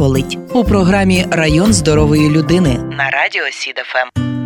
болить у програмі Район здорової людини на радіо Ем.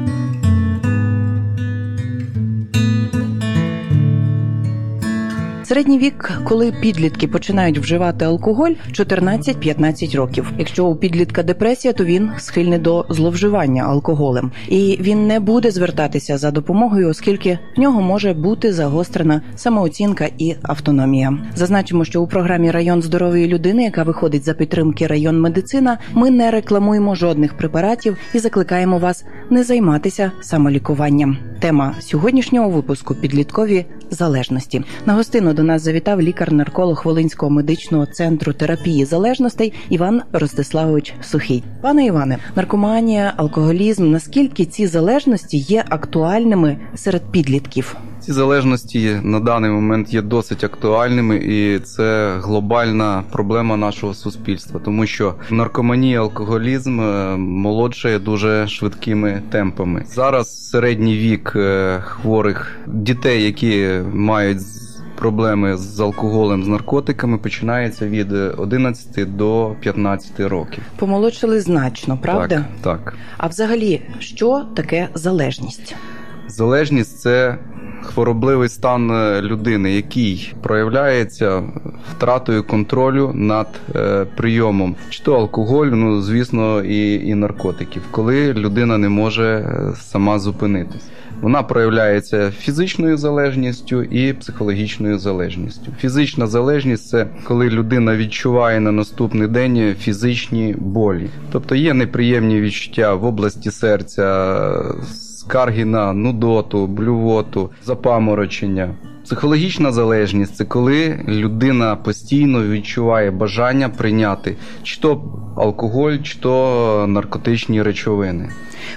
Середній вік, коли підлітки починають вживати алкоголь, 14-15 років. Якщо у підлітка депресія, то він схильний до зловживання алкоголем, і він не буде звертатися за допомогою, оскільки в нього може бути загострена самооцінка і автономія. Зазначимо, що у програмі Район здорової людини, яка виходить за підтримки район медицина, ми не рекламуємо жодних препаратів і закликаємо вас не займатися самолікуванням. Тема сьогоднішнього випуску підліткові залежності. На гостину до нас завітав лікар-нарколог Волинського медичного центру терапії залежностей Іван Ростиславович Сухий. Пане Іване, наркоманія, алкоголізм. Наскільки ці залежності є актуальними серед підлітків? Ці залежності на даний момент є досить актуальними, і це глобальна проблема нашого суспільства, тому що наркоманія, алкоголізм е, молодшає дуже швидкими темпами. Зараз середній вік е, хворих дітей, які мають проблеми з алкоголем, з наркотиками, починається від 11 до 15 років. Помолодшили значно, правда? Так, так. А взагалі, що таке залежність? Залежність це хворобливий стан е, людини, який проявляється втратою контролю над е, прийомом, чи то алкоголю, ну звісно, і, і наркотиків, коли людина не може е, сама зупинитись. Вона проявляється фізичною залежністю і психологічною залежністю. Фізична залежність це коли людина відчуває на наступний день фізичні болі, тобто є неприємні відчуття в області серця, скарги на нудоту, блювоту, запаморочення. Психологічна залежність це коли людина постійно відчуває бажання прийняти чи то алкоголь, чи то наркотичні речовини.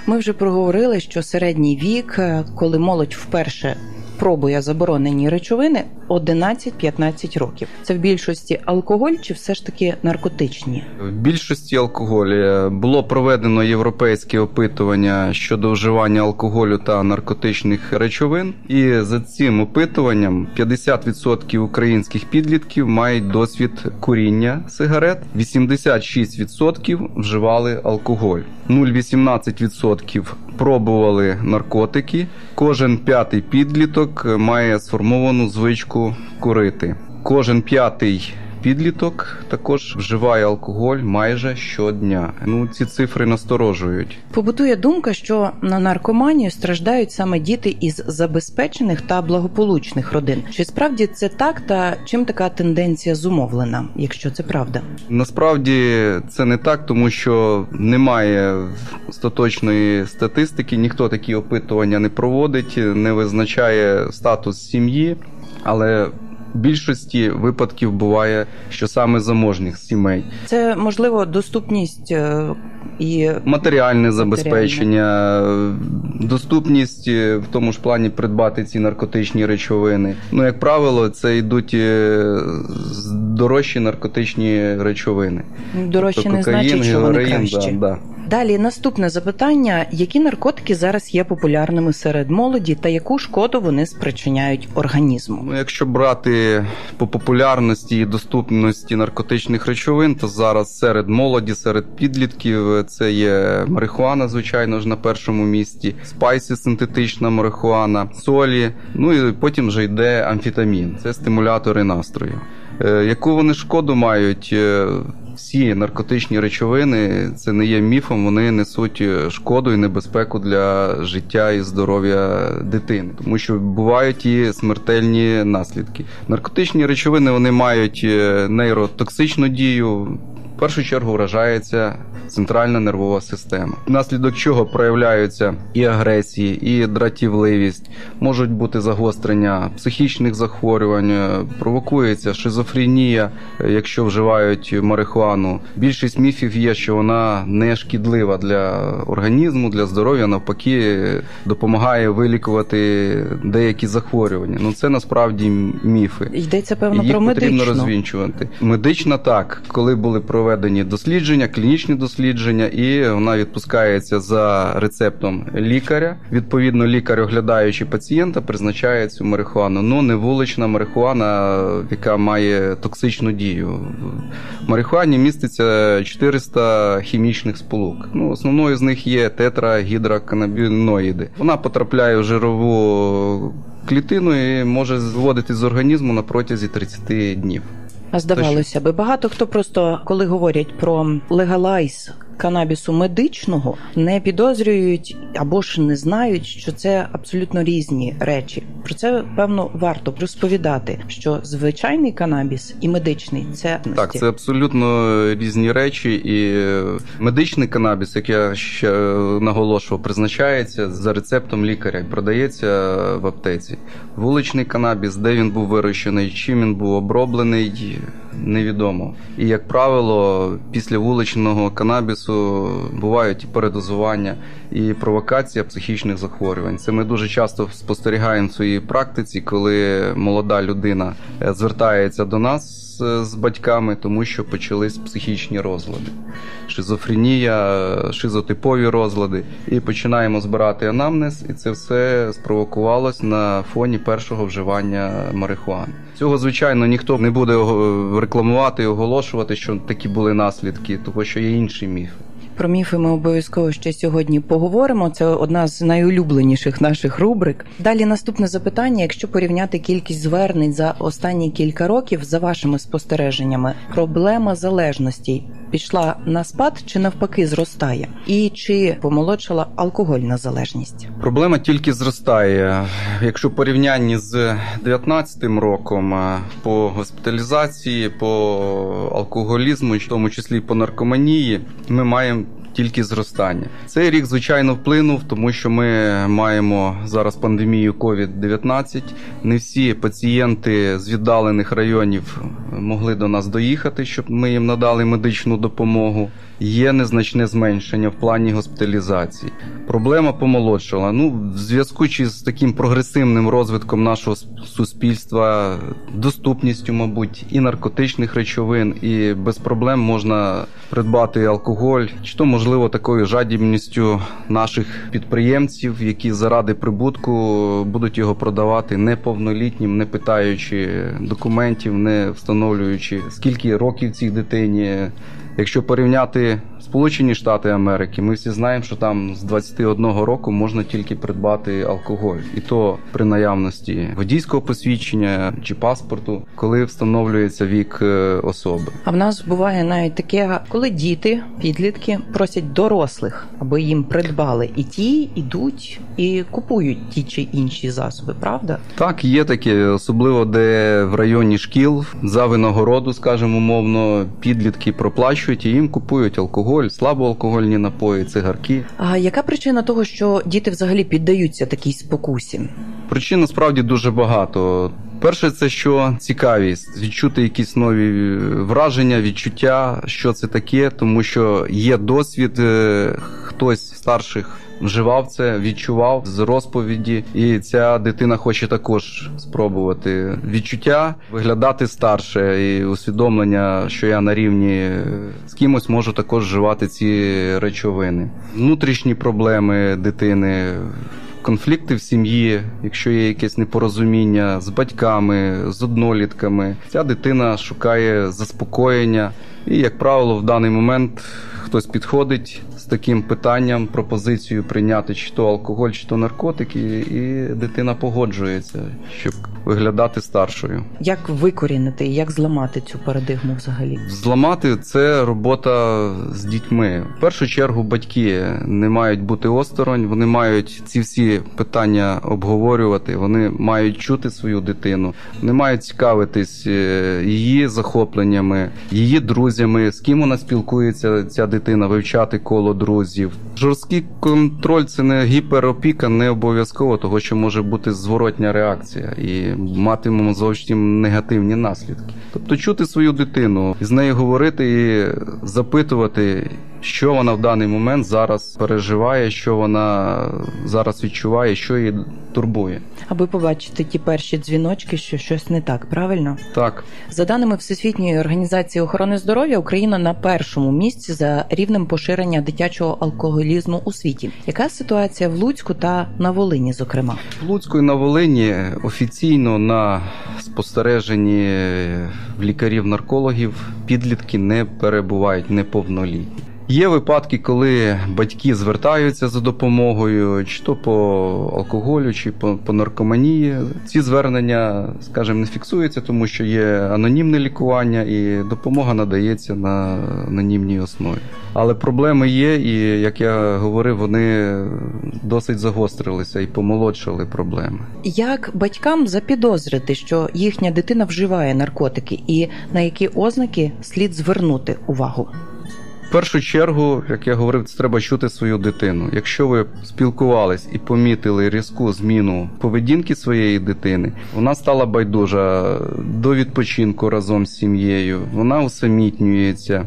Ми вже проговорили, що середній вік, е, коли молодь вперше пробує заборонені речовини, 11-15 років. Це в більшості алкоголь чи все ж таки наркотичні? В більшості алкоголі було проведено європейське опитування щодо вживання алкоголю та наркотичних речовин, і за цим опитуванням 50% українських підлітків мають досвід куріння сигарет, 86% вживали алкоголь, 0,18% пробували наркотики. Кожен п'ятий підліток має сформовану звичку курити. Кожен п'ятий підліток також вживає алкоголь майже щодня. Ну ці цифри насторожують. Побутує думка, що на наркоманію страждають саме діти із забезпечених та благополучних родин. Чи справді це так, та чим така тенденція зумовлена, якщо це правда? Насправді це не так, тому що немає остаточної статистики, ніхто такі опитування не проводить, не визначає статус сім'ї, але в більшості випадків буває, що саме заможних сімей. Це можливо доступність е, і Матеріальне забезпечення, доступність е, в тому ж плані придбати ці наркотичні речовини. Ну, як правило, це йдуть е, дорожчі наркотичні речовини. дорожче Тобто не значить, що вони кращі. Да, да. Далі наступне запитання: які наркотики зараз є популярними серед молоді, та яку шкоду вони спричиняють організму? Ну, якщо брати по популярності і доступності наркотичних речовин, то зараз серед молоді, серед підлітків це є марихуана, звичайно ж, на першому місці, спайсі, синтетична марихуана, солі. Ну і потім вже йде амфетамін. Це стимулятори настрою. Е, Яку вони шкоду мають? Всі наркотичні речовини це не є міфом, вони несуть е, шкоду і небезпеку для життя і здоров'я дитини, тому що бувають і смертельні наслідки. Наркотичні речовини вони мають е, нейротоксичну дію, В першу чергу вражається центральна нервова система, внаслідок чого проявляються і агресії, і дратівливість, можуть бути загострення психічних захворювань, е, провокується шизофренія, е, якщо вживають марихуану. Більшість міфів є, що вона не шкідлива для організму, для здоров'я, навпаки, допомагає вилікувати деякі захворювання. Ну це насправді міфи. Йдеться певно Їх про потрібно медичну. розвінчувати. Медична так, коли були проведені дослідження, клінічні дослідження, і вона відпускається за рецептом лікаря. Відповідно, лікар, оглядаючи пацієнта, призначає цю марихуану. Ну не вулична марихуана, яка має токсичну дію. В марихуані міститься 400 хімічних сполук. Ну, основною з них є тетрагідроканабіноїди. Вона потрапляє в жирову клітину і може зводити з організму на протязі 30 днів. А здавалося би, багато хто просто, коли говорять про легалайз канабісу медичного, не підозрюють або ж не знають, що це абсолютно різні речі. Про це певно варто розповідати, що звичайний канабіс і медичний це Так, це абсолютно різні речі, і е, медичний канабіс, як я ще е, наголошував, призначається за рецептом лікаря і продається в аптеці. Вуличний канабіс, де він був вирощений, чим він був оброблений, невідомо. І як правило, після вуличного канабісу бувають і передозування, і провокація психічних захворювань. Це ми дуже часто спостерігаємо в своїй практиці, коли молода людина е, звертається до нас з- батьками, тому що почались психічні розлади, шизофренія, шизотипові розлади. І починаємо збирати анамнез, і це все спровокувалось на фоні першого вживання марихуани. Цього, звичайно, ніхто не буде ого- рекламувати і оголошувати, що такі були наслідки, тому що є інші міфи. Про міфи ми обов'язково ще сьогодні поговоримо. Це одна з найулюбленіших наших рубрик. Далі наступне запитання: якщо порівняти кількість звернень за останні кілька років, за вашими спостереженнями, проблема залежності пішла на спад чи навпаки зростає? І чи помолодшала алкогольна залежність? Проблема тільки зростає. Якщо порівнянні з 19 роком по госпіталізації, по алкоголізму, в тому числі по наркоманії, ми маємо. Тільки зростання. Цей рік, звичайно, вплинув, тому що ми маємо зараз пандемію COVID-19. Не всі пацієнти з віддалених районів могли до нас доїхати, щоб ми їм надали медичну допомогу. Є незначне зменшення в плані госпіталізації. Проблема помолодшала. Ну, в зв'язку чи з таким прогресивним розвитком нашого суспільства, доступністю, мабуть, і наркотичних речовин, і без проблем можна придбати алкоголь, чи то можливо такою жадібністю наших підприємців, які заради прибутку будуть його продавати неповнолітнім, не питаючи документів, не встановлюючи скільки років цій дитині. Якщо порівняти Сполучені Штати Америки, ми всі знаємо, що там з 21 року можна тільки придбати алкоголь, і то при наявності водійського посвідчення чи паспорту, коли встановлюється вік е, особи. А в нас буває навіть таке, коли діти, підлітки просять дорослих, аби їм придбали, і ті йдуть і купують ті чи інші засоби, правда? Так, є таке, особливо де в районі шкіл за винагороду, скажімо, умовно, підлітки проплачують і їм купують алкоголь, слабоалкогольні напої, цигарки. А яка причина того, що діти взагалі піддаються такій спокусі? Причин насправді дуже багато. Перше, це що цікавість, відчути якісь нові враження, відчуття, що це таке, тому що є досвід, е, хтось старших вживав це, відчував з розповіді, і ця дитина хоче також спробувати відчуття, виглядати старше і усвідомлення, що я на рівні з кимось можу також вживати ці речовини. Внутрішні проблеми дитини конфлікти в сім'ї, якщо є якесь непорозуміння з батьками, з однолітками, ця дитина шукає заспокоєння. І, як правило, в даний момент хтось підходить з таким питанням, пропозицією прийняти чи то алкоголь, чи то наркотики, і дитина погоджується, щоб виглядати старшою. Як викорінити і як зламати цю парадигму взагалі? Зламати це робота з дітьми. В першу чергу батьки не мають бути осторонь, вони мають ці всі питання обговорювати, вони мають чути свою дитину, вони мають цікавитись е, її захопленнями, її друзями, з ким вона спілкується, ця дитина, вивчати коло друзів. Жорсткий контроль це не гіперопіка, не обов'язково, того що може бути зворотня реакція і матимемо зовсім негативні наслідки. Тобто чути свою дитину, з нею говорити і запитувати, що вона в даний момент зараз переживає, що вона зараз відчуває, що її турбує. Аби побачити ті перші дзвіночки, що щось не так, правильно? Так, За даними Всесвітньої організації охорони здоров'я, Україна на першому місці за рівнем поширення дитячого алкоголізму у світі. Яка ситуація в Луцьку та на Волині, зокрема? в Луцьку і на Волині офіційно на спостереженні в лікарів-наркологів підлітки не перебувають неповнолітні. Є випадки, коли батьки звертаються за допомогою, чи то по алкоголю, чи по, по наркоманії. Ці звернення, скажімо, не фіксуються, тому що є анонімне лікування і допомога надається на анонімній основі. Але проблеми є, і як я говорив, вони досить загострилися і помолодшали проблеми. Як батькам запідозрити, що їхня дитина вживає наркотики, і на які ознаки слід звернути увагу? Першу чергу, як я говорив, це треба чути свою дитину. Якщо ви спілкувались і помітили різку зміну поведінки своєї дитини, вона стала байдужа до відпочинку разом з сім'єю, вона усамітнюється.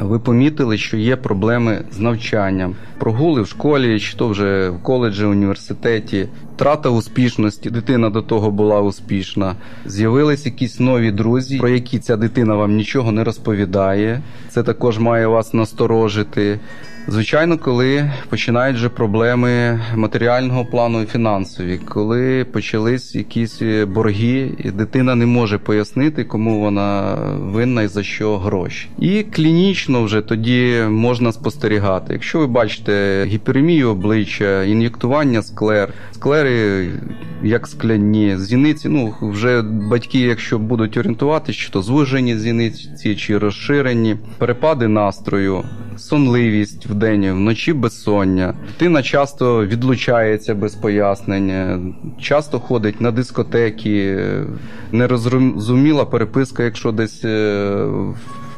Ви помітили, що є проблеми з навчанням, прогули в школі, чи то вже в коледжі, університеті, втрата успішності. Дитина до того була успішна. З'явились якісь нові друзі, про які ця дитина вам нічого не розповідає. Це також має вас насторожити. Звичайно, коли починають вже проблеми матеріального плану і фінансові, коли почались якісь борги, і дитина не може пояснити, кому вона винна і за що гроші. І клінічно вже тоді можна спостерігати. Якщо ви бачите гіперемію обличчя, ін'єктування склер, склери як скляні, зіниці, ну вже батьки, якщо будуть орієнтуватися, чи то звужені зіниці, чи розширені, перепади настрою, сонливість в день, вночі безсоння. Дитина часто відлучається без пояснення, часто ходить на дискотеки, нерозуміла переписка, якщо десь е, в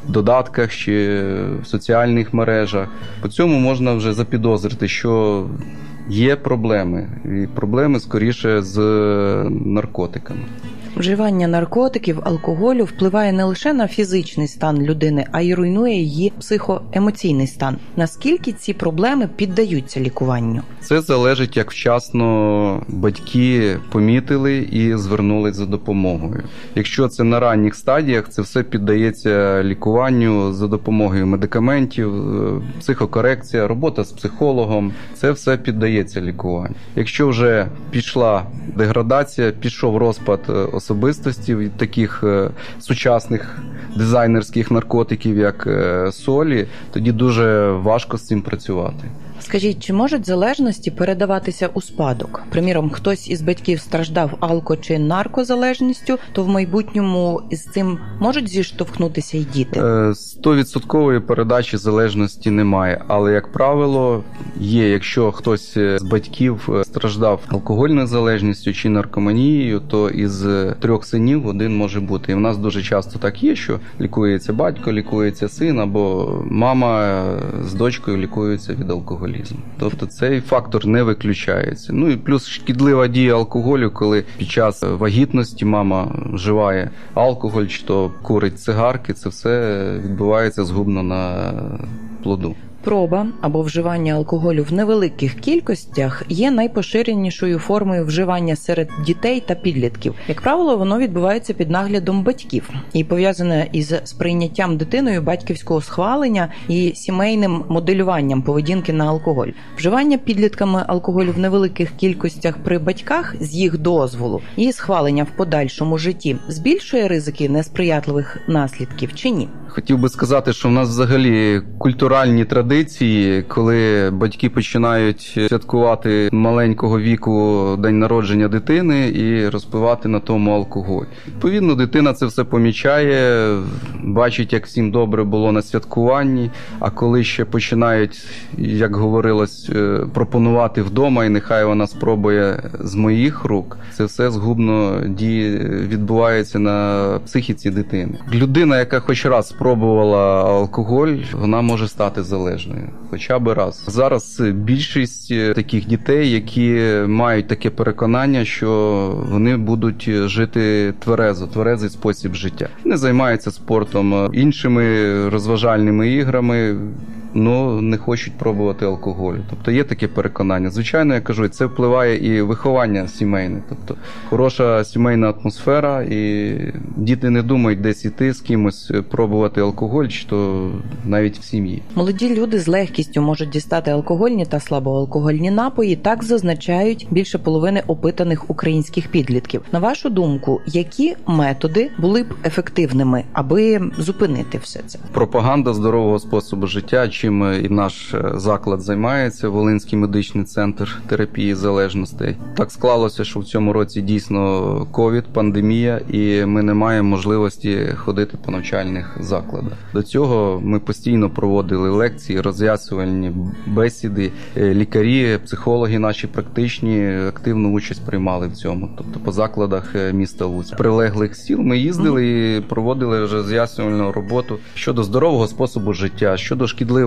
додатках чи в соціальних мережах. По цьому можна вже запідозрити, що є проблеми, і проблеми скоріше з наркотиками. Вживання наркотиків, алкоголю впливає не лише на фізичний стан людини, а й руйнує її психоемоційний стан. Наскільки ці проблеми піддаються лікуванню? Це залежить, як вчасно батьки помітили і звернулись за допомогою. Якщо це на ранніх стадіях, це все піддається лікуванню за допомогою медикаментів, е, психокорекція, робота з психологом. Це все піддається лікуванню. Якщо вже пішла деградація, пішов розпад е, особистості таких е, сучасних дизайнерських наркотиків, як е, солі, тоді дуже важко з цим працювати. Скажіть, чи можуть залежності передаватися у спадок? Приміром, хтось із батьків страждав алко чи наркозалежністю, то в майбутньому із цим можуть зіштовхнутися й діти. Е, Стовідсоткової передачі залежності немає, але як правило, є. Якщо хтось з батьків е, страждав алкогольною залежністю чи наркоманією, то із е, трьох синів один може бути. І в нас дуже часто так є, що лікується батько, лікується син, або мама з дочкою лікуються від алкоголізму. Тобто цей фактор не виключається. Ну і плюс шкідлива дія алкоголю, коли під час вагітності мама вживає алкоголь чи то курить цигарки, це все відбувається згубно на плоду. Проба або вживання алкоголю в невеликих кількостях є найпоширенішою формою вживання серед дітей та підлітків. Як правило, воно відбувається під наглядом батьків і пов'язане із сприйняттям дитиною батьківського схвалення і сімейним моделюванням поведінки на алкоголь. Вживання підлітками алкоголю в невеликих кількостях при батьках з їх дозволу і схвалення в подальшому житті збільшує ризики несприятливих наслідків чи ні? Хотів би сказати, що в нас взагалі культуральні традиції. Традиції, коли батьки починають святкувати маленького віку день народження дитини і розпивати на тому алкоголь. Відповідно, дитина це все помічає, бачить, як всім добре було на святкуванні. А коли ще починають, як говорилось, е, пропонувати вдома, і нехай вона спробує з моїх рук, це все згубно діє відбувається на психіці дитини. Людина, яка хоч раз спробувала алкоголь, вона може стати залежною, хоча б раз. Зараз більшість е, таких дітей, які мають таке переконання, що вони будуть жити тверезо, тверезий спосіб життя. Не займаються спортом, е, іншими розважальними іграми. Ну, не хочуть пробувати алкоголь. Тобто є таке переконання. Звичайно, я кажу, це впливає і виховання сімейне. Тобто хороша сімейна атмосфера, і діти не думають десь іти з кимось пробувати алкоголь, чи то навіть в сім'ї. Молоді люди з легкістю можуть дістати алкогольні та слабоалкогольні напої. Так зазначають більше половини опитаних українських підлітків. На вашу думку, які методи були б ефективними, аби зупинити все це? Пропаганда здорового способу життя, чим і наш е, заклад займається, Волинський медичний центр терапії залежностей. Так склалося, що в цьому році дійсно ковід, пандемія, і ми не маємо можливості ходити по навчальних закладах. До цього ми постійно проводили лекції, роз'ясувальні бесіди. Е, Лікарі, психологи наші практичні активну участь приймали в цьому. Тобто по закладах е, міста Луцьк. Прилеглих сіл ми їздили і проводили роз'яснювальну роботу щодо здорового способу життя, щодо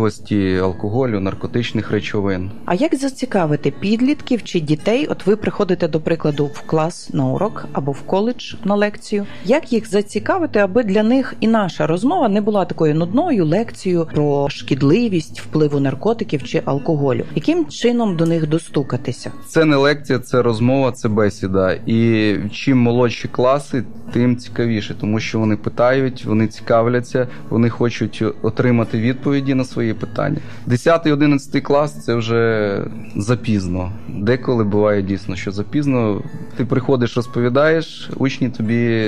шкідливості алкоголю, наркотичних речовин. А як зацікавити підлітків чи дітей? От ви приходите до прикладу в клас на урок або в коледж на лекцію. Як їх зацікавити, аби для них і наша розмова не була такою нудною лекцією про шкідливість впливу наркотиків чи алкоголю? Яким чином до них достукатися? Це не лекція, це розмова, це бесіда. І чим молодші класи, тим цікавіше, тому що вони питають, вони цікавляться, вони хочуть отримати відповіді на свої питання. 10-11 клас це вже запізно. Деколи буває дійсно, що запізно. Ти приходиш, розповідаєш, учні тобі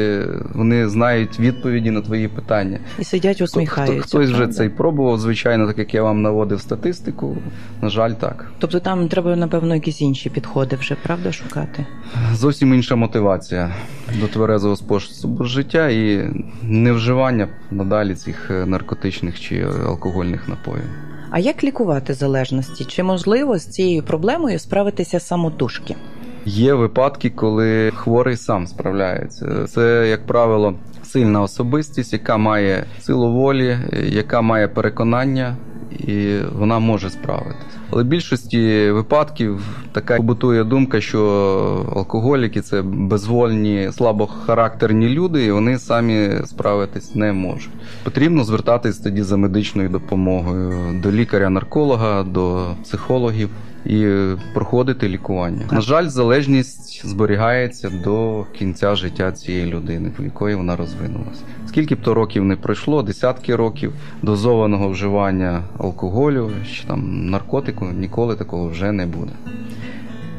вони знають відповіді на твої питання. І сидять, усміхаються. Хтось вже це й пробував, звичайно, так як я вам наводив статистику. На жаль, так. Тобто там треба напевно якісь інші підходи вже правда шукати. Зовсім інша мотивація до тверезого способу життя і невживання надалі цих е, наркотичних чи алкогольних напоїв. А як лікувати залежності? Чи можливо з цією проблемою справитися самотужки? Є випадки, коли хворий сам справляється. Це, як правило, сильна особистість, яка має силу волі, яка має переконання, і вона може справитися. Але в більшості випадків така побутує думка, що алкоголіки це безвольні, слабохарактерні люди, і вони самі справитись не можуть. Потрібно звертатись тоді за медичною допомогою до лікаря-нарколога, до психологів і проходити лікування. На жаль, залежність зберігається до кінця життя цієї людини, в якої вона розвинулася. Скільки б то років не пройшло, десятки років дозованого вживання алкоголю чи там наркотику, ніколи такого вже не буде.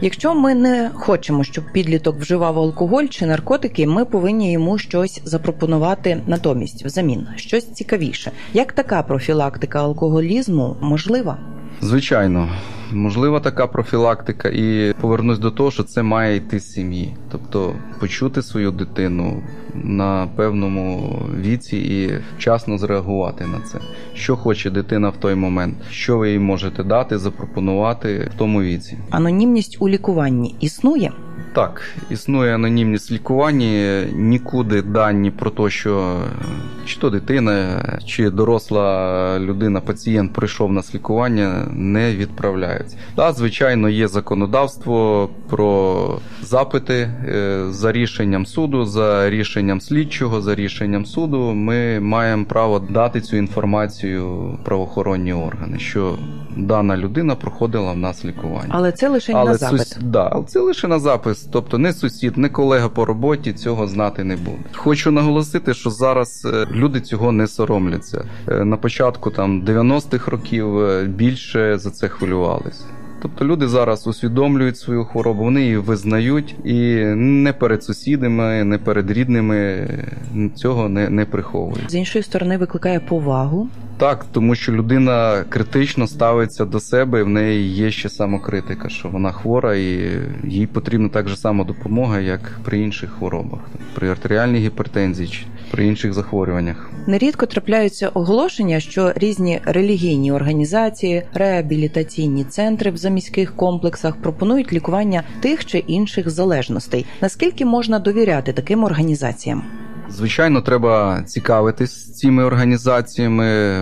Якщо ми не хочемо, щоб підліток вживав алкоголь чи наркотики, ми повинні йому щось запропонувати натомість взамін, щось цікавіше. Як така профілактика алкоголізму можлива? Звичайно, можлива така профілактика, і повернусь до того, що це має йти з сім'ї. Тобто почути свою дитину на певному віці і вчасно зреагувати на це. Що хоче дитина в той момент, що ви їй можете дати, запропонувати в тому віці. Анонімність у лікуванні існує? Так, існує анонімність в лікуванні, нікуди дані про те, що чи то дитина, чи доросла людина, пацієнт прийшов на лікування, не відправляються. Так, звичайно, є законодавство про запити е, за рішенням суду, за рішенням слідчого, за рішенням суду. Ми маємо право дати цю інформацію правоохоронні органи, що дана людина проходила в нас лікування. Але це лише на запит. сус- да, але це лише на запис. Тобто не сусід, не колега по роботі цього знати не буде. Хочу наголосити, що зараз е, люди цього не соромляться. Е, На початку там 90-х років е, більше за це хвилювалися. Тобто люди зараз усвідомлюють свою хворобу, вони її визнають і не перед сусідами, не перед рідними цього не, не приховують. З іншої сторони, викликає повагу. Так, тому що людина критично ставиться до себе, і в неї є ще самокритика, що вона хвора, і їй потрібна так же само допомога, як при інших хворобах, при артеріальній гіпертензії при інших захворюваннях. Нерідко трапляються оголошення, що різні релігійні організації, реабілітаційні центри в заміських комплексах пропонують лікування тих чи інших залежностей. Наскільки можна довіряти таким організаціям? Звичайно, треба цікавитись цими організаціями.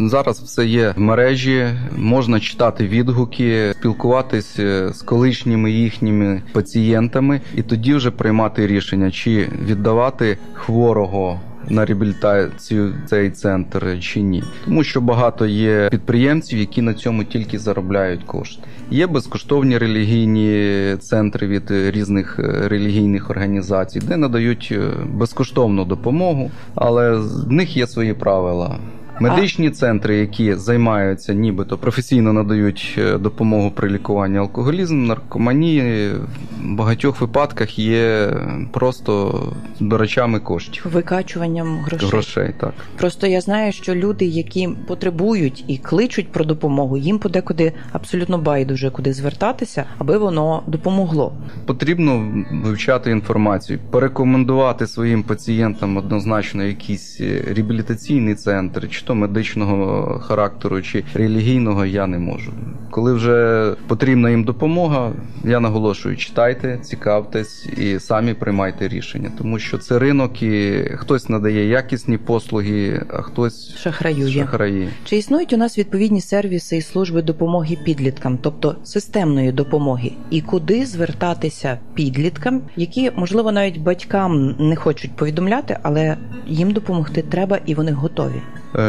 Зараз все є в мережі, можна читати відгуки, спілкуватись з колишніми їхніми пацієнтами, і тоді вже приймати рішення, чи віддавати хворого. На реабілітацію цей центр чи ні, тому що багато є підприємців, які на цьому тільки заробляють кошти. Є безкоштовні релігійні центри від різних релігійних організацій, де надають безкоштовну допомогу, але в них є свої правила. Медичні центри, які займаються, нібито професійно надають допомогу при лікуванні алкоголізму, наркоманії, в багатьох випадках є просто збирачами коштів. Викачуванням грошей. Грошей, так. Просто я знаю, що люди, які потребують і кличуть про допомогу, їм подекуди абсолютно байдуже куди звертатися, аби воно допомогло. Потрібно вивчати інформацію, порекомендувати своїм пацієнтам однозначно якийсь реабілітаційний центр, чи то медичного характеру, чи релігійного я не можу. Коли вже потрібна їм допомога, я наголошую, читайте, цікавтесь і самі приймайте рішення, тому що це ринок, і хтось надає якісні послуги, а хтось Шахраює. шахраї. Чи існують у нас відповідні сервіси і служби допомоги підліткам, тобто системної допомоги, і куди звертатися підліткам, які можливо навіть батькам не хочуть повідомляти, але їм допомогти треба і вони готові.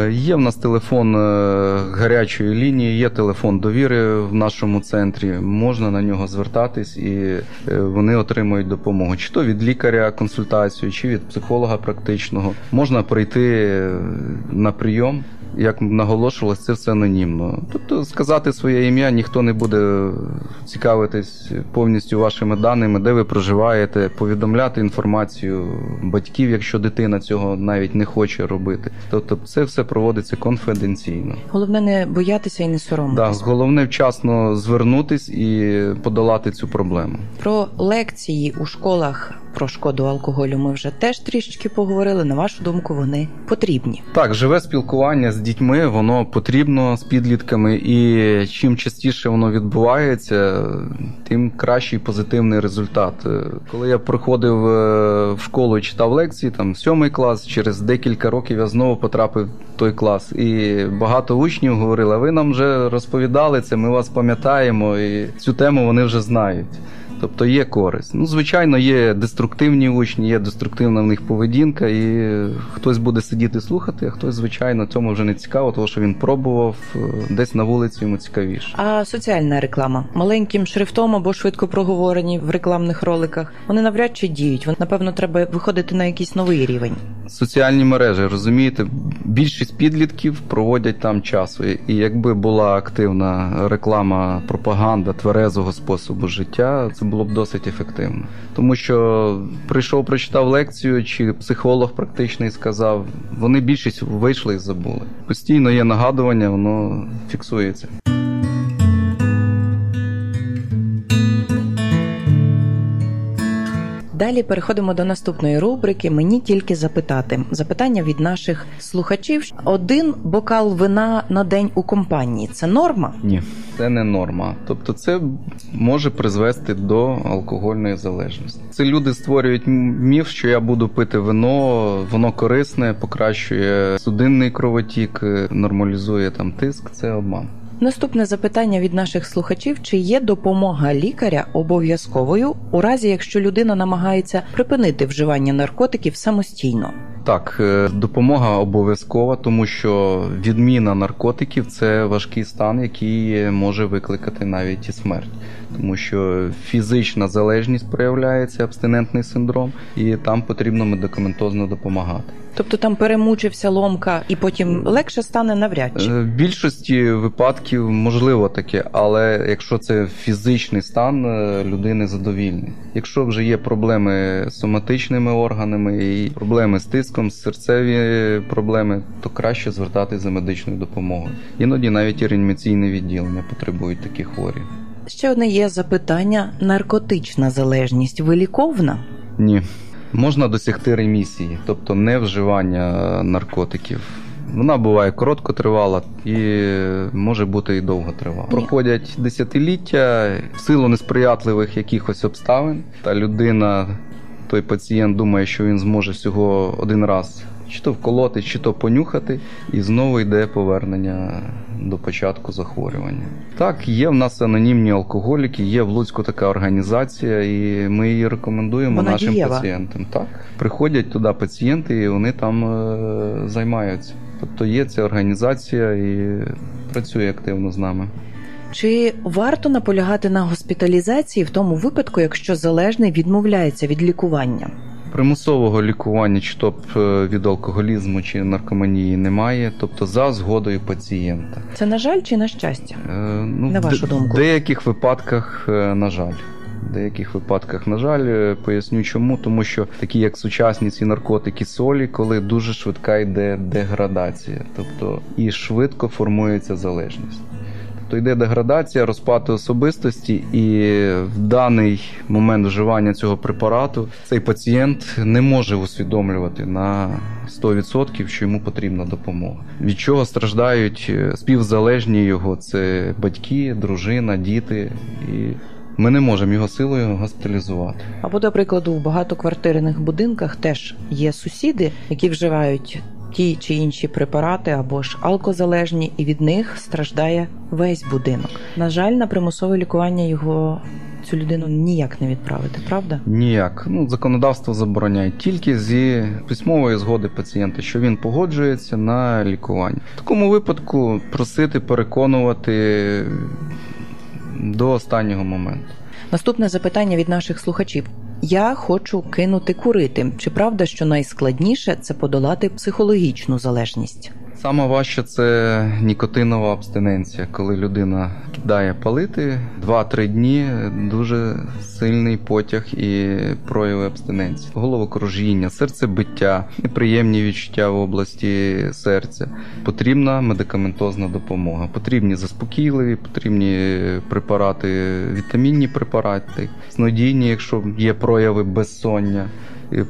Е, Є в нас телефон е, гарячої лінії, є телефон довіри в нашому центрі. Можна на нього звертатись, і е, вони отримують допомогу. Чи то від лікаря консультацію, чи від психолога практичного. Можна прийти на прийом. Як наголошувалось, це все анонімно. Тобто сказати своє ім'я ніхто не буде цікавитись повністю вашими даними, де ви проживаєте, повідомляти інформацію батьків, якщо дитина цього навіть не хоче робити. Тобто, це все проводиться конфіденційно. Головне не боятися і не соромитися. головне вчасно звернутись і подолати цю проблему. Про лекції у школах про шкоду алкоголю ми вже теж трішечки поговорили. На вашу думку, вони потрібні. Так, живе спілкування з дітьми, воно потрібно з підлітками, і чим частіше воно відбувається, тим кращий позитивний результат. Е, Коли я приходив е, в школу і читав лекції, там сьомий клас, через декілька років я знову потрапив в той клас. І багато учнів говорили: ви нам вже розповідали це, ми вас пам'ятаємо, і цю тему вони вже знають. Тобто є користь. Ну, звичайно, є деструктивні учні, є деструктивна в них поведінка, і хтось буде сидіти слухати, а хтось, звичайно, цьому вже не цікаво, тому що він пробував е, десь на вулиці йому цікавіше. А соціальна реклама маленьким шрифтом або швидко проговорені в рекламних роликах. Вони навряд чи діють. Вон, Напевно, треба виходити на якийсь новий рівень. Соціальні мережі, розумієте, більшість підлітків проводять там часу. І якби була активна реклама, пропаганда тверезого способу життя, це було б досить ефективно. Тому що прийшов, прочитав лекцію, чи психолог практичний сказав, вони більшість вийшли і забули. Постійно є нагадування, воно фіксується. Далі переходимо до наступної рубрики. Мені тільки запитати запитання від наших слухачів. Один бокал вина на день у компанії це норма. Ні, це не норма. Тобто, це може призвести до алкогольної залежності. Це люди створюють міф, що я буду пити вино, воно корисне, покращує судинний кровотік, е, нормалізує там тиск. Це обман. Наступне запитання від наших слухачів: чи є допомога лікаря обов'язковою у разі, якщо людина намагається припинити вживання наркотиків самостійно? Так, е, допомога обов'язкова, тому що відміна наркотиків це важкий стан, який може викликати навіть і смерть, тому що фізична залежність проявляється, абстинентний синдром, і там потрібно медикаментозно допомагати. Тобто там перемучився ломка, і потім легше стане навряд чи. Е, В більшості випадків можливо таке, але якщо це фізичний стан е, людини задовільний. Якщо вже є проблеми з соматичними органами і проблеми з тиском, серцеві проблеми, то краще звертатись за медичною допомогою. Іноді навіть і реанімаційне відділення потребують такі хворі. Ще одне є запитання: наркотична залежність виліковна? Ні. Можна досягти ремісії, тобто не вживання е, наркотиків. Вона буває короткотривала і може бути і довготривала. Проходять десятиліття в силу несприятливих якихось обставин, та людина, той пацієнт думає, що він зможе всього один раз чи то вколоти, чи то понюхати, і знову йде повернення до початку захворювання. Так, є в нас анонімні алкоголіки, є в Луцьку така організація, і ми її рекомендуємо Вона нашим дієва. пацієнтам. Так, приходять туди пацієнти, і вони там е, займаються. Тобто є ця організація і працює активно з нами. Чи варто наполягати на госпіталізації в тому випадку, якщо залежний відмовляється від лікування? Примусового лікування, чи то е, від алкоголізму чи наркоманії немає, тобто за згодою пацієнта. Це на жаль чи на щастя? Е, ну, На вашу думку. В деяких випадках, е, на жаль. В деяких випадках, на жаль, е, поясню чому, тому що такі як сучасні ці наркотики солі, коли дуже швидка йде деградація, тобто і швидко формується залежність. Тобто йде деградація, розпад особистості, і в даний момент вживання цього препарату цей пацієнт не може усвідомлювати на 100%, що йому потрібна допомога. Від чого страждають е, співзалежні його це батьки, дружина, діти. І ми не можемо його силою госпіталізувати. Або, до прикладу, в багатоквартирних будинках теж є сусіди, які вживають ті чи інші препарати або ж алкозалежні, і від них страждає весь будинок. На жаль, на примусове лікування його цю людину ніяк не відправити, правда? Ніяк. Ну, законодавство забороняє тільки зі письмової згоди пацієнта, що він погоджується на лікування. В такому випадку просити переконувати до останнього моменту. Наступне запитання від наших слухачів. Я хочу кинути курити. Чи правда, що найскладніше це подолати психологічну залежність? Саме важче це нікотинова абстиненція, коли людина кидає палити 2-3 дні дуже сильний потяг і прояви абстиненції. Головокружіння, серцебиття, неприємні відчуття в області серця. Потрібна медикаментозна допомога. Потрібні заспокійливі, потрібні препарати, вітамінні препарати, снодійні, якщо є прояви безсоння.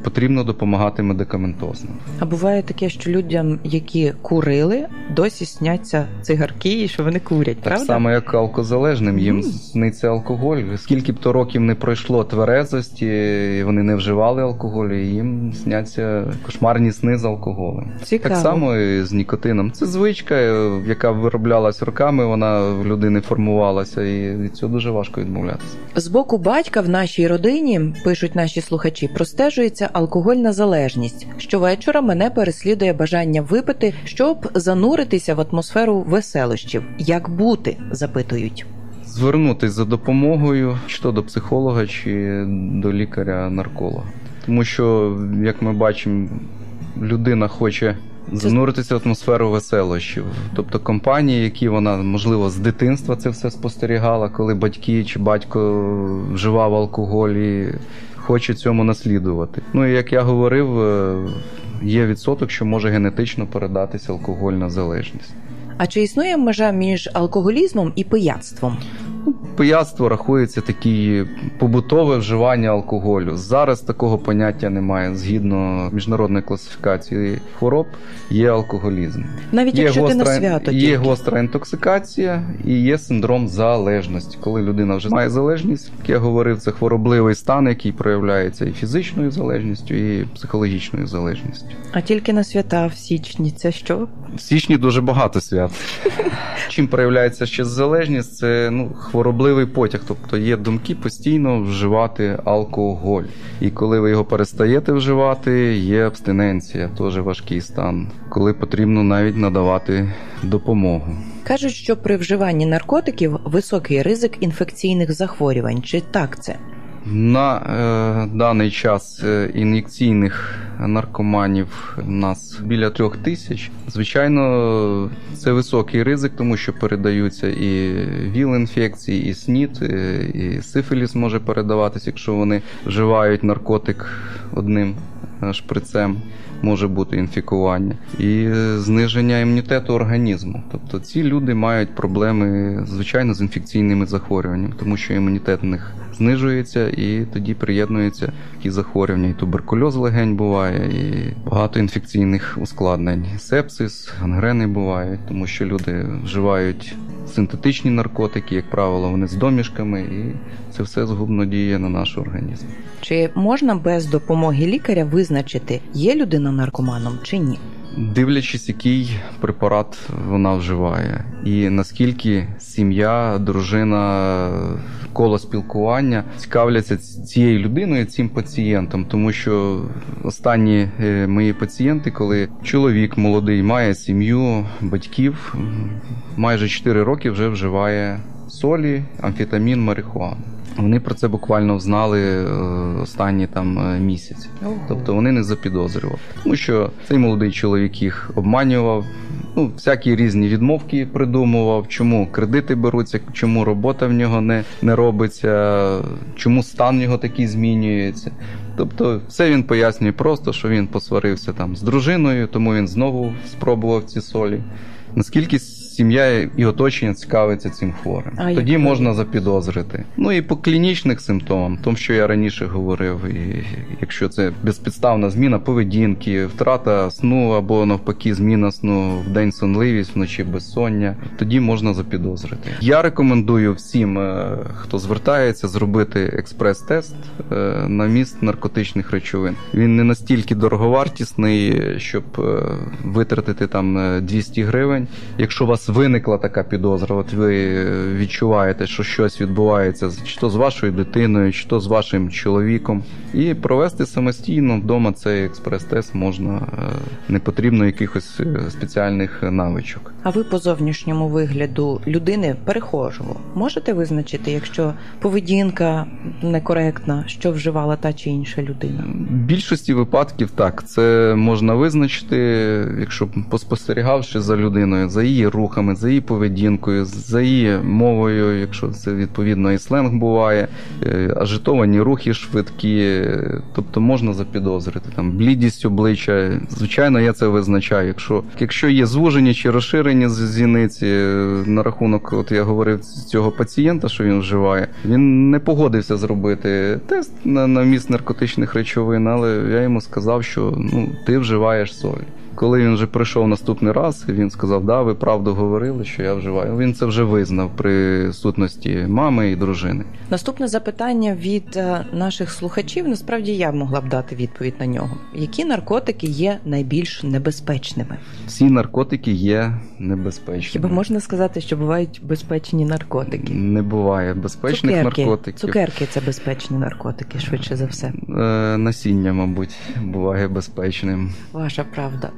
Потрібно допомагати медикаментозно. А буває таке, що людям, які курили, досі сняться цигарки і що вони курять, Так правда? само, як алкозалежним, їм Мгм. сниться алкоголь. Скільки б то років не пройшло тверезості, вони не вживали алкоголю, і їм сняться кошмарні сни з алкоголем. Цікаво. Так само і з нікотином. Це звичка, е, яка вироблялась роками, вона в людини формувалася, і від цього дуже важко відмовлятися. З боку батька в нашій родині пишуть наші слухачі, простежується алкогольна залежність. Щовечора мене переслідує бажання випити, щоб зануритися в атмосферу веселощів. Як бути? запитують. Звернутись за допомогою чи то до психолога, чи до лікаря-нарколога. Тому що, як ми бачимо, людина хоче зануритися в атмосферу веселощів. Тобто компанії, які вона, можливо, з дитинства це все спостерігала, коли батьки чи батько вживав алкоголь і хоче цьому наслідувати. Ну і як я говорив, е, є відсоток, що може генетично передатися алкогольна залежність. А чи існує межа між алкоголізмом і пияцтвом? Пияцтво рахується такі побутове вживання алкоголю. Зараз такого поняття немає. Згідно міжнародної класифікації хвороб, є алкоголізм. Навіть якщо ти на свято є тільки. гостра інтоксикація і є синдром залежності. Коли людина вже має залежність, як я говорив, це хворобливий стан, який проявляється і фізичною залежністю, і психологічною залежністю. А тільки на свята в січні це що? В січні дуже багато свят. Чим проявляється ще залежність, це ну, хворобливий потяг. Тобто є думки постійно вживати алкоголь. І коли ви його перестаєте вживати, є абстиненція, теж важкий стан, коли потрібно навіть надавати допомогу. Кажуть, що при вживанні наркотиків високий ризик інфекційних захворювань. Чи так це? На е, даний час е, ін'єкційних наркоманів у нас біля трьох тисяч. Звичайно, це високий ризик, тому що передаються і ВІЛ-інфекції, і СНІД, е, і сифіліс може передаватися, якщо вони вживають наркотик одним шприцем. Може бути інфікування і зниження імунітету організму. Тобто ці люди мають проблеми, звичайно, з інфекційними захворюваннями, тому що імунітет в них знижується і тоді приєднуються такі захворювання. І туберкульоз легень буває, і багато інфекційних ускладнень. Сепсис, гангрени бувають, тому що люди вживають синтетичні наркотики, як правило, вони з домішками, і це все згубно діє на наш організм. Чи можна без допомоги лікаря визначити, є людина наркоманом чи ні? Дивлячись, який препарат вона вживає, і наскільки сім'я, дружина, коло спілкування цікавляться цією людиною, цим пацієнтом, тому що останні е, мої пацієнти, коли чоловік молодий має сім'ю, батьків, майже 4 роки вже вживає солі, амфетамін, марихуану. Вони про це буквально знали е, останні там е, місяці. Тобто вони не запідозрювали. Тому що цей молодий чоловік їх обманював, ну, всякі різні відмовки придумував, чому кредити беруться, чому робота в нього не, не робиться, чому стан в нього такий змінюється. Тобто, все він пояснює просто, що він посварився там з дружиною, тому він знову спробував ці солі. Наскільки сім'я і оточення цікавиться цим хворим, А тоді можна запідозрити. Ну і по клінічних симптомам, тому що я раніше говорив, і якщо це безпідставна зміна поведінки, втрата сну або навпаки зміна сну в день сонливість, вночі безсоння, тоді можна запідозрити. Я рекомендую всім, е, хто звертається, зробити експрес-тест е, на міст наркотичних речовин. Він не настільки дороговартісний, щоб е, витратити там е, 200 гривень. Якщо у вас виникла така підозра, от ви е, відчуваєте, що щось відбувається чи то з вашою дитиною, чи то з вашим чоловіком, і провести самостійно вдома цей експрес-тест можна, е, не потрібно якихось е, спеціальних навичок. А ви по зовнішньому вигляду людини перехожого можете визначити, якщо поведінка некоректна, що вживала та чи інша людина? В більшості випадків так, це можна визначити, якщо поспостерігавши за людиною, за її рухами, за її поведінкою, за її мовою, якщо це відповідно і сленг буває, е, ажитовані рухи швидкі, е, тобто можна запідозрити там блідість обличчя. Звичайно, я це визначаю. Якщо, якщо є звужені чи розширені зіниці е, на рахунок, от я говорив цього пацієнта, що він вживає, він не погодився зробити тест на, на вміст наркотичних речовин, але я йому сказав, що ну ти вживаєш соль. Коли він вже прийшов наступний раз, він сказав: Да, ви правду говорили, що я вживаю. Він це вже визнав при сутності мами і дружини. Наступне запитання від е, наших слухачів. Насправді я могла б дати відповідь на нього. Які наркотики є найбільш небезпечними? Всі наркотики є небезпечними. Хіба можна сказати, що бувають безпечні наркотики? Не буває безпечних цукерки. наркотиків. Цукерки це безпечні наркотики, швидше за все. Е, Насіння, мабуть, буває безпечним. Ваша правда.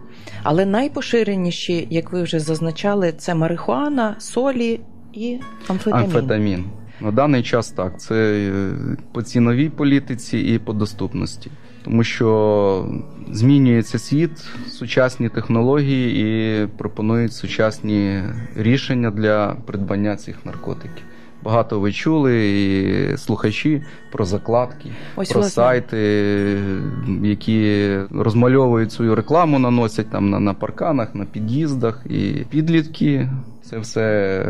Але найпоширеніші, як ви вже зазначали, це марихуана, солі і амфетамін. Амфетамін. На даний час так. Це е, по ціновій політиці і по доступності. Тому що змінюється світ, сучасні технології і пропонують сучасні рішення для придбання цих наркотиків. Багато ви чули і слухачі про закладки, Ось про власне. сайти, які розмальовують свою рекламу, наносять там на, на парканах, на під'їздах. І підлітки це все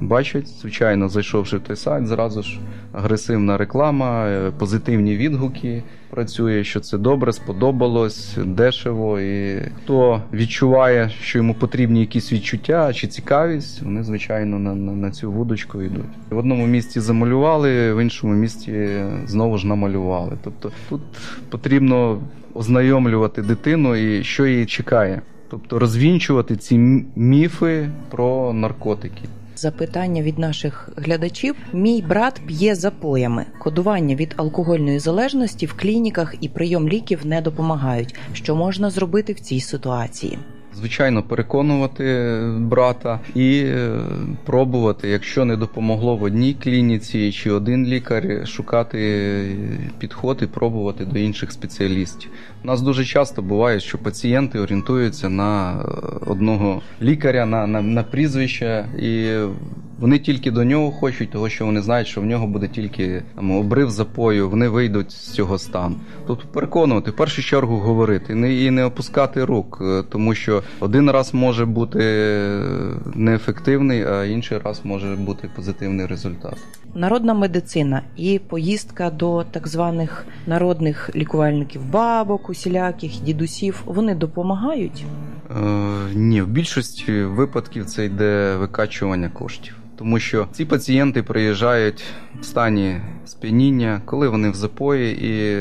бачать. Звичайно, зайшовши в той сайт, зразу ж агресивна реклама, е, позитивні відгуки. Працює, що це добре, сподобалось, дешево. І хто відчуває, що йому потрібні якісь відчуття чи цікавість, вони, звичайно, на, на, на цю вудочку йдуть. В одному місці замалювали, в іншому місці знову ж намалювали. Тобто тут потрібно ознайомлювати дитину і що її чекає. Тобто розвінчувати ці міфи про наркотики. Запитання від наших глядачів: мій брат п'є запоями. Кодування від алкогольної залежності в клініках і прийом ліків не допомагають. Що можна зробити в цій ситуації? Звичайно, переконувати брата і е, пробувати, якщо не допомогло в одній клініці чи один лікар, шукати підход і пробувати до інших спеціалістів. У нас дуже часто буває, що пацієнти орієнтуються на е, одного лікаря, на, на, на прізвище, і вони тільки до нього хочуть, того що вони знають, що в нього буде тільки там, обрив запою, вони вийдуть з цього стану. Тобто переконувати, в першу чергу говорити не, і не опускати рук, е, тому що один раз може бути е, неефективний, а інший раз може бути позитивний результат. Народна медицина і поїздка до так званих народних лікувальників бабок, усіляких дідусів, вони допомагають. Е, ні, в більшості випадків це йде викачування коштів. Тому що ці пацієнти приїжджають в стані сп'яніння, коли вони в запої, і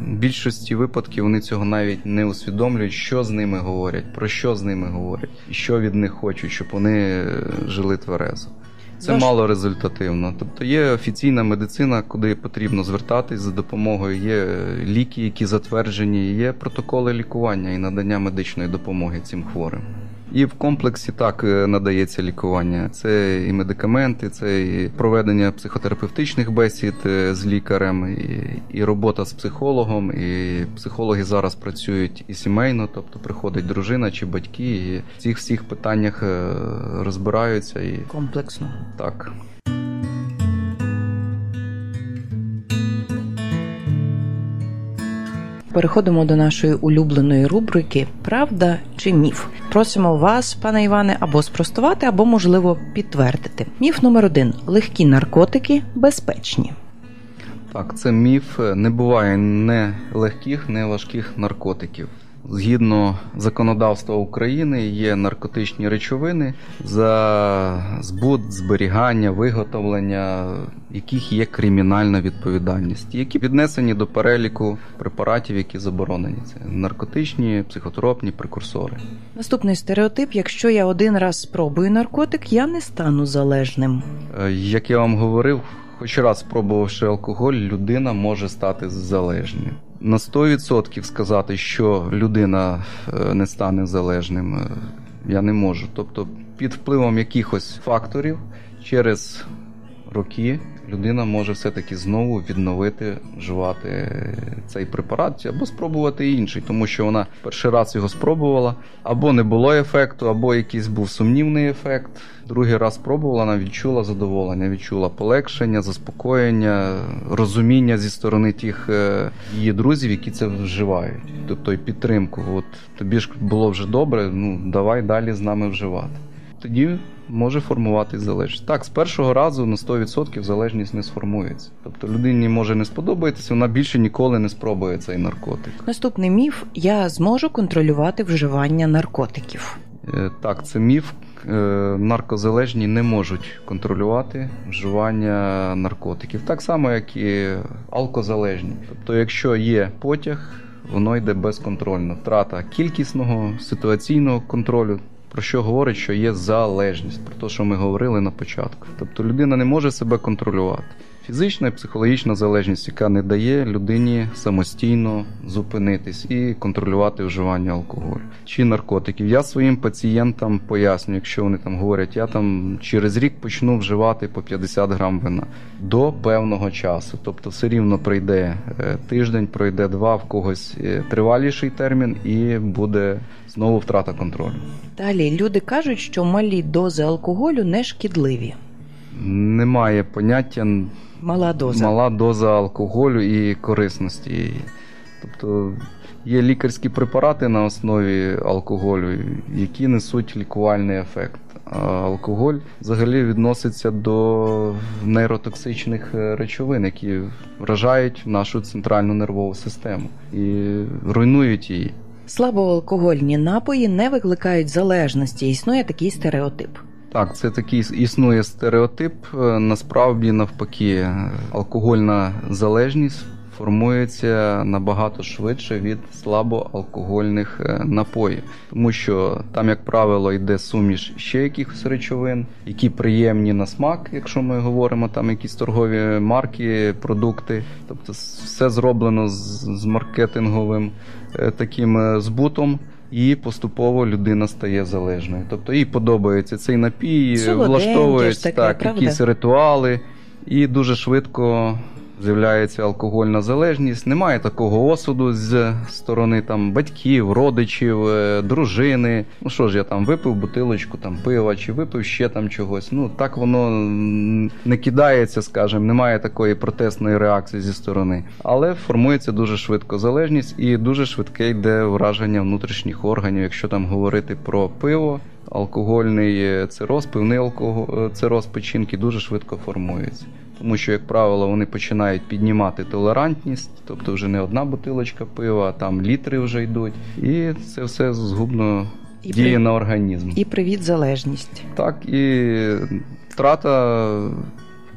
в більшості випадків вони цього навіть не усвідомлюють, що з ними говорять, про що з ними говорять, і що від них хочуть, щоб вони жили тверезо. Це Ваш- мало результативно. Тобто є офіційна медицина, куди потрібно звертатись за допомогою, є ліки, які затверджені, є протоколи лікування і надання медичної допомоги цим хворим. І в комплексі так е, надається лікування. Це і медикаменти, це і проведення психотерапевтичних бесід е, з лікарем, і, і робота з психологом. І психологи зараз працюють і сімейно, тобто приходить дружина чи батьки, і в цих всіх питаннях е, розбираються і Комплексно. так. Переходимо до нашої улюбленої рубрики Правда чи міф. Просимо вас, пане Іване, або спростувати, або можливо підтвердити. Міф номер один: легкі наркотики безпечні. Так, це міф. Не буває не легких, не важких наркотиків. Згідно законодавства України, є наркотичні речовини, за збут, зберігання, виготовлення яких є кримінальна відповідальність, які віднесені до переліку препаратів, які заборонені. Це наркотичні, психотропні прекурсори. Наступний стереотип: якщо я один раз спробую наркотик, я не стану залежним. Е, Як я вам говорив, хоч раз спробувавши алкоголь, людина може стати залежною. На 100% сказати, що людина е, не стане залежним, е, я не можу. Тобто, під впливом якихось факторів через роки людина може все-таки знову відновити вживати е, цей препарат або спробувати інший, тому що вона перший раз його спробувала, або не було ефекту, або якийсь був сумнівний ефект. Другий раз спробувала, вона відчула задоволення, відчула полегшення, заспокоєння, розуміння зі сторони тих е, її друзів, які це вживають. Тобто і підтримку. От тобі ж було вже добре, ну давай далі з нами вживати. Тоді може формуватись залежність. Так, з першого разу на 100% залежність не сформується. Тобто людині може не сподобатися, вона більше ніколи не спробує цей наркотик. Наступний міф: я зможу контролювати вживання наркотиків. Е, Так, це міф. Е, Наркозалежні не можуть контролювати вживання наркотиків, так само, як і алкозалежні. Тобто, якщо є потяг, воно йде безконтрольно. Втрата кількісного ситуаційного контролю. Про що говорить, що є залежність, про те, що ми говорили на початку. Тобто людина не може себе контролювати. Фізична і психологічна залежність, яка не дає людині самостійно зупинитись і контролювати вживання алкоголю чи наркотиків. Я своїм пацієнтам пояснюю, якщо вони там говорять, я там через рік почну вживати по 50 грам вина до певного часу. Тобто, все рівно пройде е, тиждень, пройде два, в когось е, триваліший термін, і буде знову втрата контролю. Далі люди кажуть, що малі дози алкоголю не шкідливі. Немає поняття Мала доза. мала доза алкоголю і корисності. її. Тобто є лікарські препарати на основі алкоголю, які несуть лікувальний ефект. А алкоголь взагалі відноситься до нейротоксичних е, речовин, які вражають нашу центральну нервову систему і руйнують її. Слабоалкогольні напої не викликають залежності. Існує такий стереотип. Так, це такий існує стереотип. Е, Насправді, навпаки, е, алкогольна залежність формується набагато швидше від слабоалкогольних е, напоїв, тому що там, як правило, йде суміш ще якихось речовин, які приємні на смак, якщо ми говоримо там якісь торгові марки, продукти. Тобто, все зроблено з, маркетинговим таким збутом. І поступово людина стає залежною. Тобто їй подобається цей напій, влаштовується таке, так, правда? якісь ритуали, і дуже швидко. З'являється алкогольна залежність, немає такого осуду з сторони там батьків, родичів, е, дружини. Ну що ж, я там випив бутилочку там пива чи випив ще там чогось. Ну так воно не кидається, скажімо, немає такої протестної реакції зі сторони. Але формується дуже швидко залежність і дуже швидке йде враження внутрішніх органів. Якщо там говорити про пиво, алкогольний е, цироз, пивний алкоголь, цироз печінки дуже швидко формується. Тому що, як правило, вони починають піднімати толерантність, тобто вже не одна бутилочка пива, а там літри вже йдуть. І це все згубно І діє при- на організм. І привіт залежність. Так, і втрата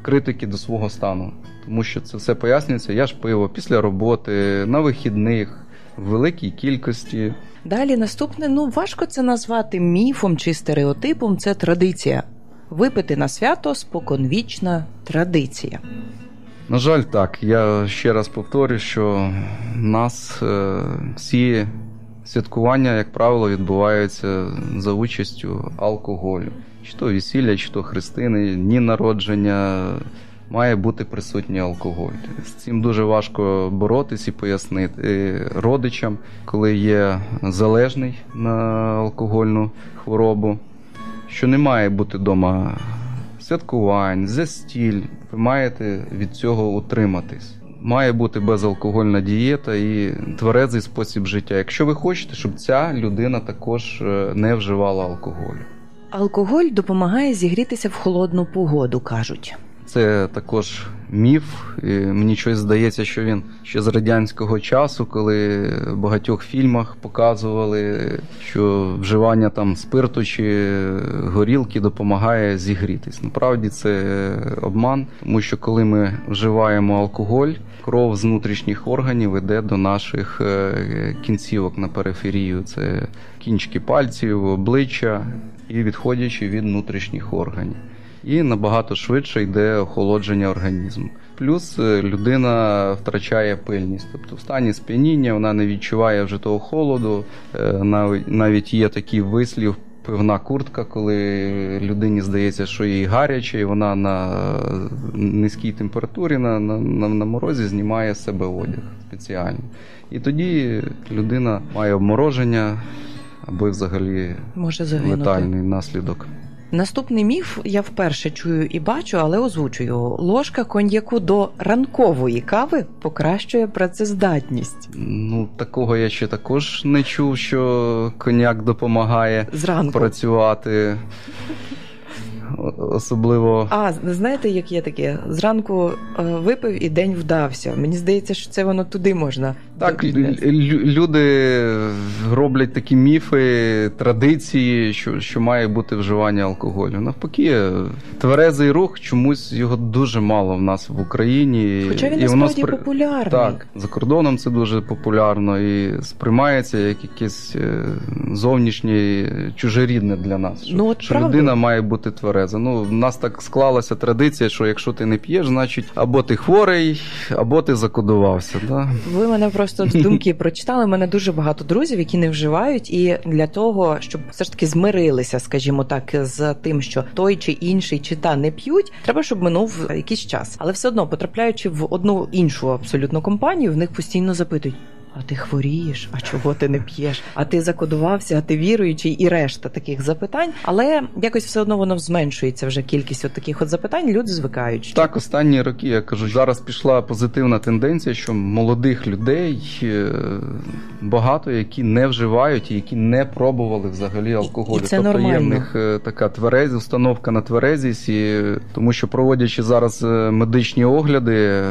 критики до свого стану. Тому що це все пояснюється. Я ж пиво після роботи, на вихідних, в великій кількості. Далі наступне, ну важко це назвати міфом чи стереотипом, це традиція. Випити на свято споконвічна традиція. На жаль, так. Я ще раз повторю, що нас е, всі святкування, як правило, відбуваються за участю алкоголю. Чи то весілля, чи то хрестини, дні народження. Має бути присутній алкоголь. З цим дуже важко боротись і пояснити родичам, коли є залежний на алкогольну хворобу, що не має бути вдома святкувань, застіль. Ви маєте від цього утриматись. Має бути безалкогольна дієта і тверезий спосіб життя. Якщо ви хочете, щоб ця людина також е, не вживала алкоголю. Алкоголь допомагає зігрітися в холодну погоду, кажуть. Це також міф. І мені щось здається, що він ще з радянського часу, коли в багатьох фільмах показували, що вживання там спирту чи горілки допомагає зігрітись. Насправді це обман, тому що коли ми вживаємо алкоголь, кров з внутрішніх органів йде до наших е, кінцівок на периферію. Це кінчики пальців, обличчя і відходячи від внутрішніх органів і набагато швидше йде охолодження організму. Плюс е, людина втрачає пильність, тобто в стані сп'яніння вона не відчуває вже того холоду. Е, Навіть є такий вислів. Пивна куртка, коли людині здається, що їй гаряче, і вона на низькій температурі на, на, на, на морозі знімає з себе одяг спеціально. І тоді людина має обмороження або взагалі Може загинути. летальний наслідок. Наступний міф я вперше чую і бачу, але озвучую. Ложка коньяку до ранкової кави покращує працездатність. Ну, такого я ще також не чув, що коньяк допомагає Зранку. працювати. Особливо. А знаєте, як є таке? Зранку е, випив і день вдався. Мені здається, що це воно туди можна. Так, люди роблять такі міфи, традиції, що, що має бути вживання алкоголю. Навпаки, тверезий рух чомусь його дуже мало в нас в Україні. Хоча він і насправді спри- популярний. Так, за кордоном це дуже популярно і сприймається як якесь е, зовнішнє чужерідне для нас. Що, Ну, от що правда. людина має бути твереза. Ну, в нас так склалася традиція, що якщо ти не п'єш, значить або ти хворий, або ти закодувався. Да? Ви мене просто з думки прочитали. У мене дуже багато друзів, які не вживають, і для того, щоб все ж таки змирилися, скажімо так, з тим, що той чи інший чи та не п'ють, треба, щоб минув якийсь час. Але все одно, потрапляючи в одну іншу абсолютно компанію, в них постійно запитують. А ти хворієш? А чого ти не п'єш? А ти закодувався, а ти віруючий і решта таких запитань. Але якось все одно воно зменшується вже кількість от таких от запитань. Люди звикають. Так, останні роки я кажу, зараз пішла позитивна тенденція, що молодих людей е, багато, які не вживають і які не пробували взагалі алкоголю. і це тобто є в них е, така тверезі, установка на тверезість, і, тому що проводячи зараз е, медичні огляди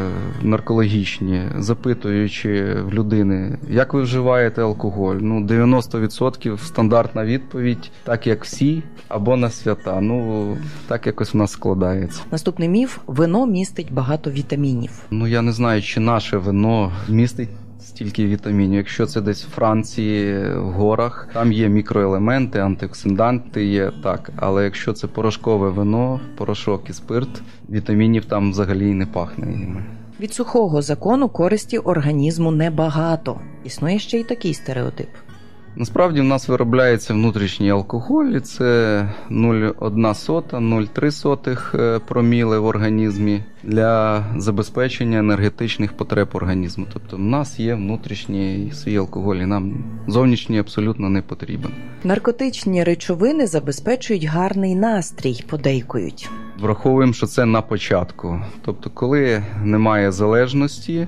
наркологічні, запитуючи в людини, як ви вживаєте алкоголь, ну 90% стандартна відповідь, так як всі, або на свята. Ну так якось в нас складається. Наступний міф: вино містить багато вітамінів. Ну я не знаю, чи наше вино містить стільки вітамінів. Якщо це десь в Франції в горах, там є мікроелементи, антиоксиданти є так. Але якщо це порошкове вино, порошок і спирт, вітамінів там взагалі не пахне ними. Від сухого закону користі організму небагато. Існує ще й такий стереотип. Насправді в нас виробляється внутрішній алкоголь, і це 0,1 сота, 0,3 сотих е, проміли в організмі для забезпечення енергетичних потреб організму. Тобто в нас є внутрішній свій алкоголь, і нам зовнішній абсолютно не потрібен. Наркотичні речовини забезпечують гарний настрій, подейкують. Враховуємо, що це на початку. Тобто, коли немає залежності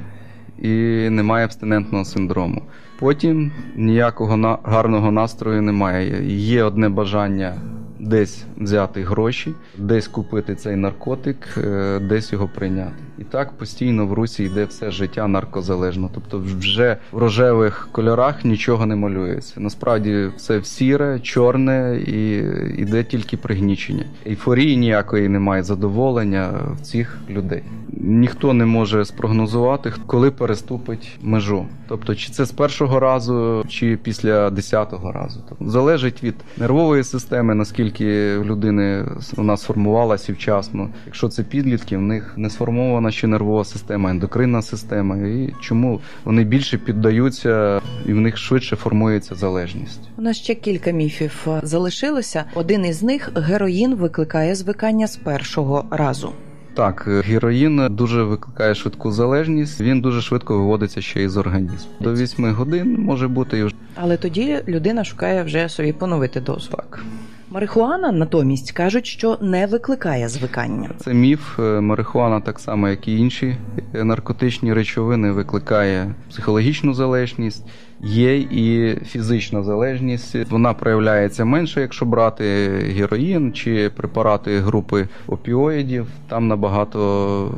і немає абстинентного синдрому. Потім ніякого гарного настрою немає. Є одне бажання десь взяти гроші, десь купити цей наркотик, е, десь його прийняти. І так постійно в русі йде все життя наркозалежно. Тобто вже в рожевих кольорах нічого не малюється. Насправді все в сіре, чорне і йде тільки пригнічення. Ейфорії ніякої немає, задоволення в цих людей. Ніхто не може спрогнозувати, коли переступить межу. Тобто, чи це з першого разу, чи після десятого разу. Тобто, залежить від нервової системи, наскільки в людини вона сформувалася вчасно. Якщо це підлітки, в них не сформована ще нервова система, ендокринна система, і чому вони більше піддаються і в них швидше формується залежність. У нас ще кілька міфів е, залишилося. Один із них героїн викликає звикання з першого разу. Так, е, героїн дуже викликає швидку залежність. Він дуже швидко виводиться ще із організму. До 8 годин може бути і вже Але тоді людина шукає вже собі поновити дозу. так. Марихуана натомість кажуть, що не викликає звикання. Це міф. Е, Марихуана, так само як і інші е, наркотичні речовини, викликає психологічну залежність. Є і фізична залежність. Вона проявляється менше, якщо брати героїн чи препарати групи опіоїдів. Там набагато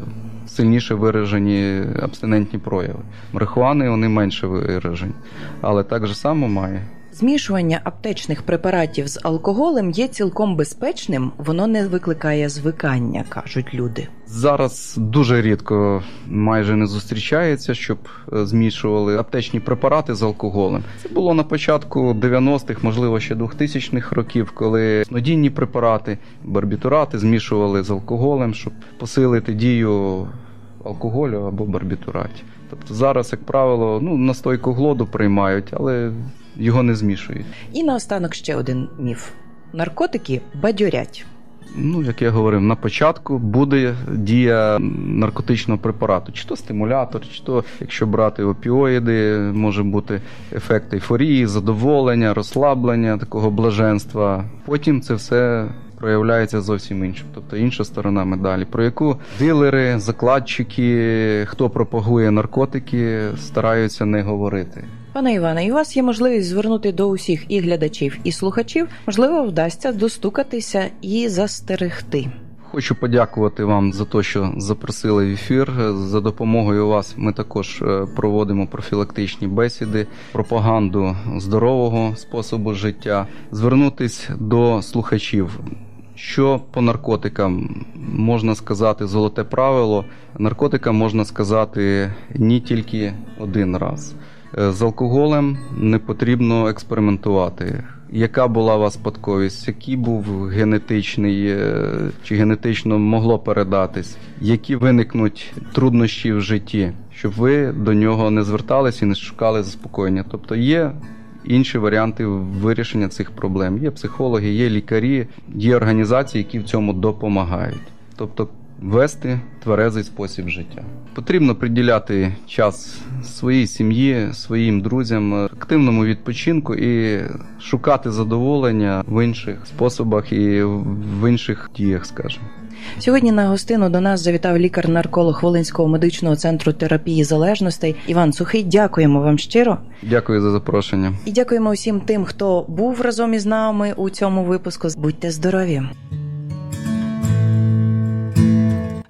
сильніше виражені абстинентні прояви. Марихуани вони менше виражені, але так же само має. Змішування аптечних препаратів з алкоголем є цілком безпечним, воно не викликає звикання, кажуть люди. Зараз дуже рідко майже не зустрічається, щоб е, змішували аптечні препарати з алкоголем. Це було на початку 90-х, можливо, ще 2000-х років, коли снодійні препарати, барбітурати змішували з алкоголем, щоб посилити дію алкоголю або барбітуратів. Тобто зараз, як правило, ну настойку глоду приймають, але його не змішують. І наостанок ще один міф: наркотики бадьорять. Ну, як я говорив, на початку буде дія наркотичного препарату, чи то стимулятор, чи то, якщо брати опіоїди, може бути ефект ейфорії, задоволення, розслаблення, такого блаженства. Потім це все проявляється зовсім іншим, тобто інша сторона медалі, про яку дилери, закладчики, хто пропагує наркотики, стараються не говорити. Пане Іване, і у вас є можливість звернути до усіх і глядачів, і слухачів. Можливо, вдасться достукатися і застерегти. Хочу подякувати вам за те, що запросили в ефір. За допомогою вас ми також е, проводимо профілактичні бесіди, пропаганду здорового способу життя. Звернутись до слухачів. Що по наркотикам можна сказати золоте правило? Наркотикам можна сказати ні тільки один раз. Е, З алкоголем не потрібно експериментувати. Яка була у вас спадковість, який був генетичний е, чи генетично могло передатись, які виникнуть труднощі в житті, щоб ви до нього не звертались і не шукали заспокоєння. Тобто є інші варіанти вирішення цих проблем. Є психологи, є лікарі, є організації, які в цьому допомагають. Тобто вести тверезий спосіб життя. Потрібно приділяти час своїй сім'ї, своїм друзям, активному відпочинку і шукати задоволення в інших способах і в інших діях, скажімо. Сьогодні на гостину до нас завітав лікар-нарколог Волинського медичного центру терапії залежностей Іван Сухий. Дякуємо вам щиро Дякую за запрошення. і дякуємо усім тим, хто був разом із нами у цьому випуску. Будьте здорові!